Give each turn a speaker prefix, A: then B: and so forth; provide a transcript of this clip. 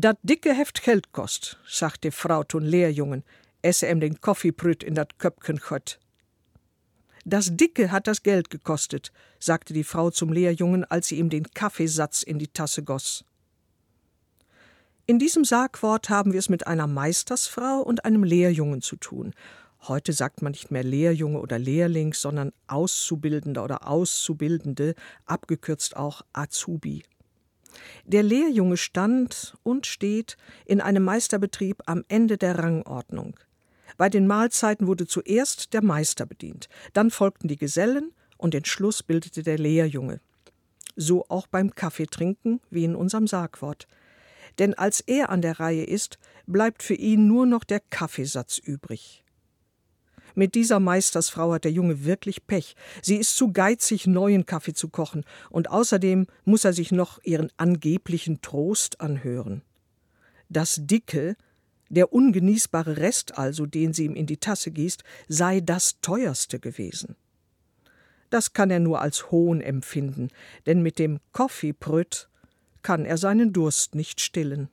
A: Dat dicke heft Geld kost, sagt die Frau zum Lehrjungen, esse em den Koffiebrüt in dat Köpken chott. Das Dicke hat das Geld gekostet, sagte die Frau zum Lehrjungen, als sie ihm den Kaffeesatz in die Tasse goss. In diesem Sargwort haben wir es mit einer Meistersfrau und einem Lehrjungen zu tun. Heute sagt man nicht mehr Lehrjunge oder Lehrling, sondern Auszubildender oder Auszubildende, abgekürzt auch Azubi. Der Lehrjunge stand und steht in einem Meisterbetrieb am Ende der Rangordnung. Bei den Mahlzeiten wurde zuerst der Meister bedient, dann folgten die Gesellen und den Schluss bildete der Lehrjunge. So auch beim Kaffeetrinken wie in unserem Sargwort. Denn als er an der Reihe ist, bleibt für ihn nur noch der Kaffeesatz übrig. Mit dieser Meistersfrau hat der Junge wirklich Pech. Sie ist zu geizig, neuen Kaffee zu kochen, und außerdem muss er sich noch ihren angeblichen Trost anhören. Das Dicke, der ungenießbare Rest also, den sie ihm in die Tasse gießt, sei das teuerste gewesen. Das kann er nur als Hohn empfinden, denn mit dem Koffeebrüt kann er seinen Durst nicht stillen.